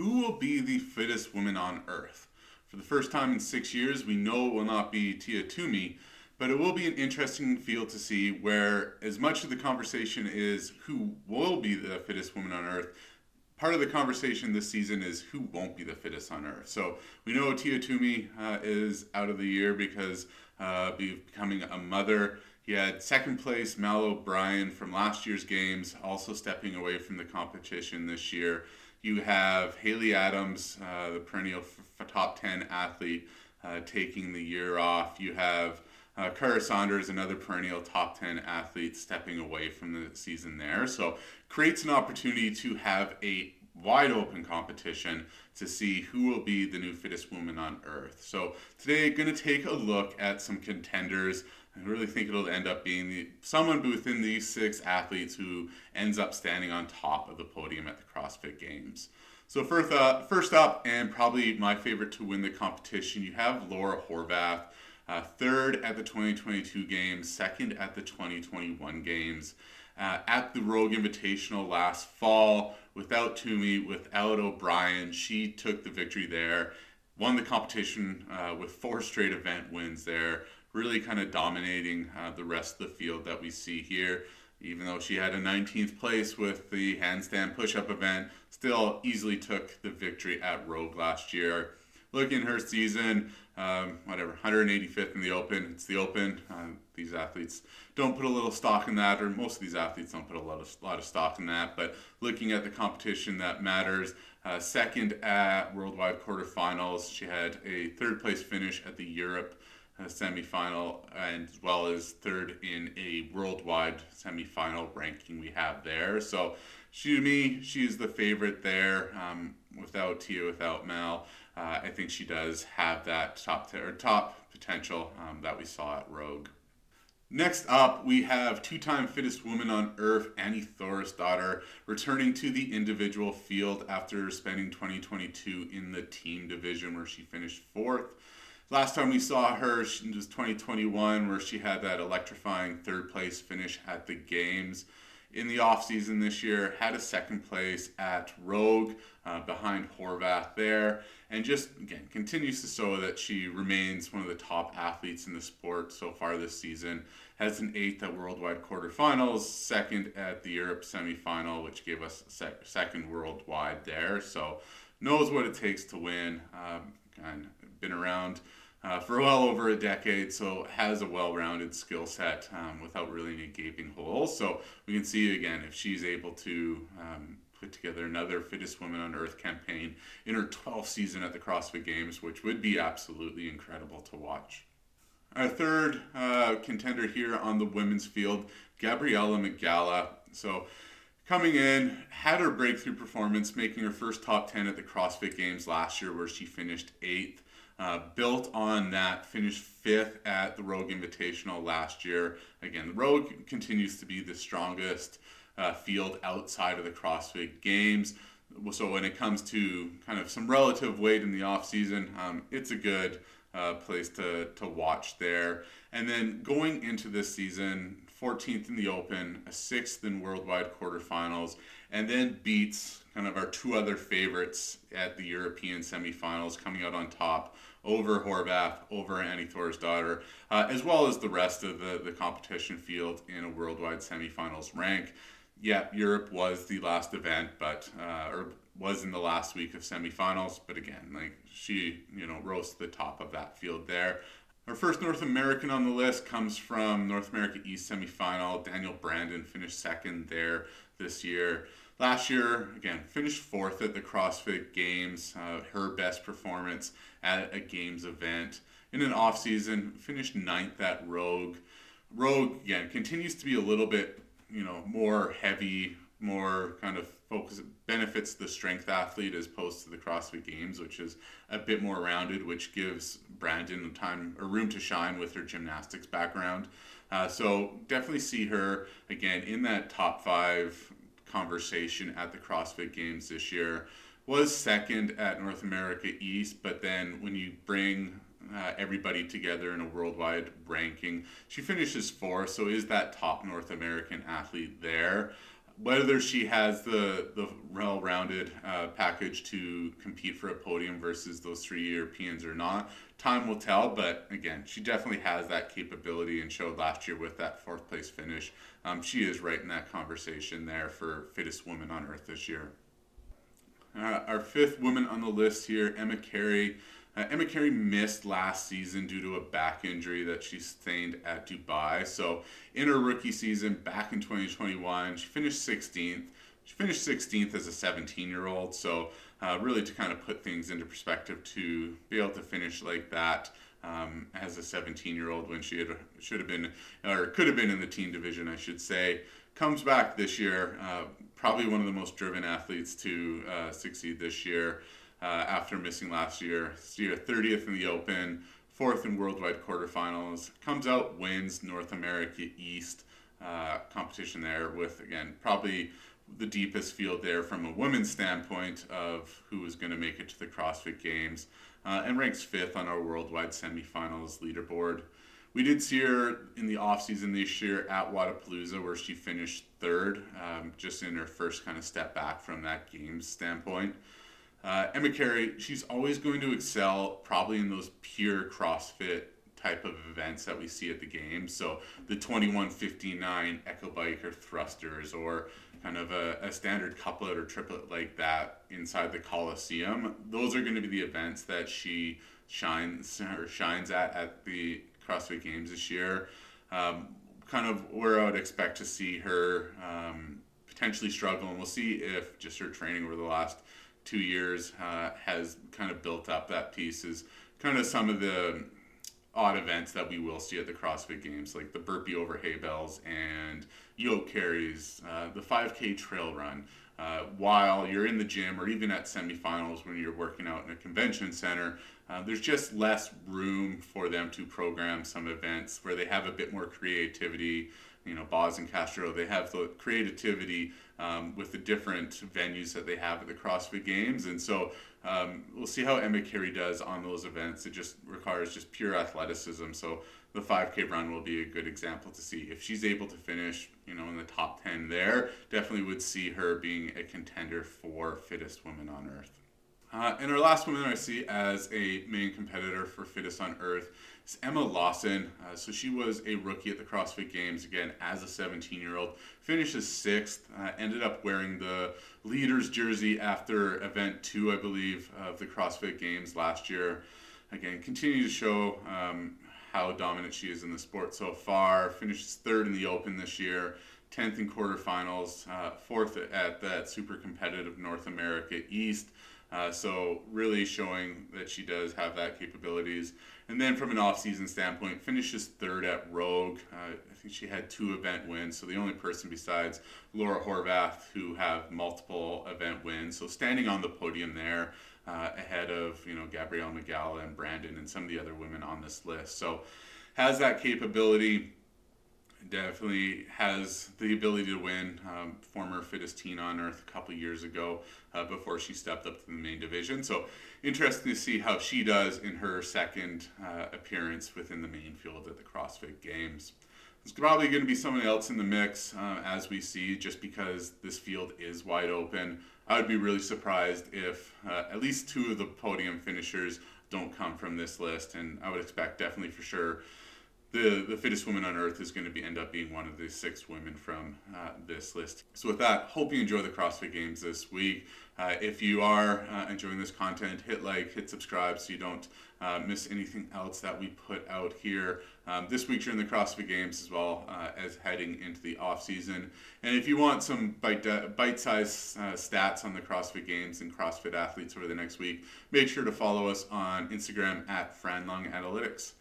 who will be the fittest woman on earth? For the first time in six years, we know it will not be Tia Toomey, but it will be an interesting field to see where, as much of the conversation is who will be the fittest woman on earth, part of the conversation this season is who won't be the fittest on earth. So we know Tia Toomey uh, is out of the year because uh, becoming a mother. He had second place Mal O'Brien from last year's games, also stepping away from the competition this year. You have Haley Adams, uh, the perennial f- top 10 athlete, uh, taking the year off. You have uh, Kara Saunders, another perennial top 10 athlete, stepping away from the season there. So creates an opportunity to have a wide open competition to see who will be the new fittest woman on earth. So today, going to take a look at some contenders. I really think it'll end up being the, someone within these six athletes who ends up standing on top of the podium at the CrossFit Games. So first up, first up, and probably my favorite to win the competition, you have Laura Horvath, uh, third at the 2022 Games, second at the 2021 Games. Uh, at the Rogue Invitational last fall, without Toomey, without O'Brien, she took the victory there, won the competition uh, with four straight event wins there really kind of dominating uh, the rest of the field that we see here. Even though she had a 19th place with the handstand push up event, still easily took the victory at Rogue last year. Looking at her season, um, whatever, 185th in the Open. It's the Open. Uh, these athletes don't put a little stock in that, or most of these athletes don't put a lot of lot of stock in that. But looking at the competition that matters, uh, second at worldwide quarterfinals, she had a third place finish at the Europe semifinal, and as well as third in a worldwide semifinal ranking we have there. So, she to me, she's the favorite there. Um, without Tia, without Mal, uh, I think she does have that top t- or top potential um, that we saw at Rogue. Next up, we have two-time fittest woman on earth, Annie Thorisdottir, returning to the individual field after spending 2022 in the team division where she finished fourth. Last time we saw her she was 2021, where she had that electrifying third place finish at the games. In the off season this year, had a second place at Rogue uh, behind Horvath there, and just again continues to show that she remains one of the top athletes in the sport so far this season. Has an eighth at worldwide quarterfinals, second at the Europe semifinal, which gave us sec- second worldwide there. So knows what it takes to win. Um, and been around uh, for well over a decade, so has a well-rounded skill set um, without really any gaping holes. So we can see again if she's able to um, put together another fittest woman on earth campaign in her 12th season at the CrossFit Games, which would be absolutely incredible to watch. Our third uh, contender here on the women's field, Gabriela Migala. So coming in, had her breakthrough performance, making her first top 10 at the CrossFit Games last year, where she finished eighth. Uh, built on that, finished fifth at the Rogue Invitational last year. Again, the Rogue continues to be the strongest uh, field outside of the CrossFit Games. So when it comes to kind of some relative weight in the off season, um, it's a good uh, place to, to watch there. And then going into this season, 14th in the Open, a sixth in worldwide quarterfinals, and then beats kind of our two other favorites at the European semifinals, coming out on top over Horvath, over Annie Thorisdottir, uh, as well as the rest of the, the competition field in a worldwide semifinals rank. Yeah, Europe was the last event, but uh, or was in the last week of semifinals. But again, like she, you know, rose to the top of that field there. Our first North American on the list comes from North America East semifinal. Danielle Brandon finished second there this year. Last year, again, finished fourth at the CrossFit Games, uh, her best performance at a Games event. In an off season, finished ninth at Rogue. Rogue, again, continues to be a little bit, you know, more heavy, more kind of focus, benefits the strength athlete as opposed to the CrossFit Games, which is a bit more rounded, which gives Brandon time or room to shine with her gymnastics background. Uh, so definitely see her again in that top five conversation at the CrossFit Games this year. Was second at North America East, but then when you bring uh, everybody together in a worldwide ranking, she finishes fourth, so is that top North American athlete there. Whether she has the the well-rounded uh, package to compete for a podium versus those three Europeans or not, time will tell. But again, she definitely has that capability and showed last year with that fourth place finish. Um, she is right in that conversation there for fittest woman on earth this year. Uh, our fifth woman on the list here, Emma Cary. Uh, Emma Cary missed last season due to a back injury that she sustained at Dubai. So, in her rookie season back in 2021, she finished 16th. She finished 16th as a 17 year old. So, uh, really to kind of put things into perspective, to be able to finish like that um, as a 17 year old when she had, should have been, or could have been in the teen division, I should say, comes back this year. Uh, probably one of the most driven athletes to uh, succeed this year uh, after missing last year. year 30th in the Open, fourth in worldwide quarterfinals. Comes out, wins North America East uh, competition there with, again, probably the deepest field there from a women's standpoint of who is going to make it to the CrossFit Games, uh, and ranks fifth on our worldwide semifinals leaderboard. We did see her in the offseason this year at Wodapalooza, where she finished third, um, just in her first kind of step back from that games standpoint. Uh, Emma Cary, she's always going to excel probably in those pure CrossFit type of events that we see at the games. So the 2159 Echo Bike or thrusters or kind of a, a standard couplet or triplet like that inside the Coliseum. Those are going to be the events that she shines or shines at at the CrossFit Games this year. Um, kind of where I would expect to see her um, potentially struggle, and we'll see if just her training over the last two years uh, has kind of built up that piece is kind of some of the odd events that we will see at the CrossFit Games, like the burpee over hay bales and yoke carries, uh, the 5K trail run. Uh, while you're in the gym or even at semifinals when you're working out in a convention center, uh, there's just less room for them to program some events where they have a bit more creativity. You know, Boz and Castro, they have the creativity um, with the different venues that they have at the CrossFit Games. And so um, we'll see how Emma Cary does on those events. It just requires just pure athleticism. So the 5K run will be a good example to see. If she's able to finish, you know, in the top 10 there, definitely would see her being a contender for fittest woman on earth. Uh, and our last woman I see as a main competitor for fittest on earth is Emma Lawson. Uh, so she was a rookie at the CrossFit Games again as a 17 year old. Finishes sixth. Uh, ended up wearing the leaders jersey after event two, I believe, of the CrossFit Games last year. Again, continue to show um, how dominant she is in the sport so far. Finishes third in the Open this year. 10th in quarterfinals, uh, fourth at that super competitive North America East. Uh, so really showing that she does have that capabilities. And then from an off-season standpoint, finishes third at Rogue. Uh, I think she had two event wins, so the only person besides Laura Horvath who have multiple event wins. So standing on the podium there uh, ahead of you know Gabriela Migala and Brandon and some of the other women on this list. So has that capability definitely has the ability to win. Um, former fittest teen on earth a couple years ago uh, before she stepped up to the main division. So interesting to see how she does in her second uh, appearance within the main field at the CrossFit Games. There's probably going to be someone else in the mix uh, as we see, just because this field is wide open. I would be really surprised if uh, at least two of the podium finishers don't come from this list, and I would expect definitely for sure the the fittest woman on earth is going to be end up being one of the six women from uh, this list. So with that, hope you enjoy the CrossFit Games this week. Uh, if you are uh, enjoying this content, hit like, hit subscribe so you don't uh, miss anything else that we put out here. Um, this week during the CrossFit Games as well uh, as heading into the off season. And if you want some bite uh, bite-sized stats on the CrossFit Games and CrossFit athletes over the next week, make sure to follow us on Instagram at Franlung Analytics.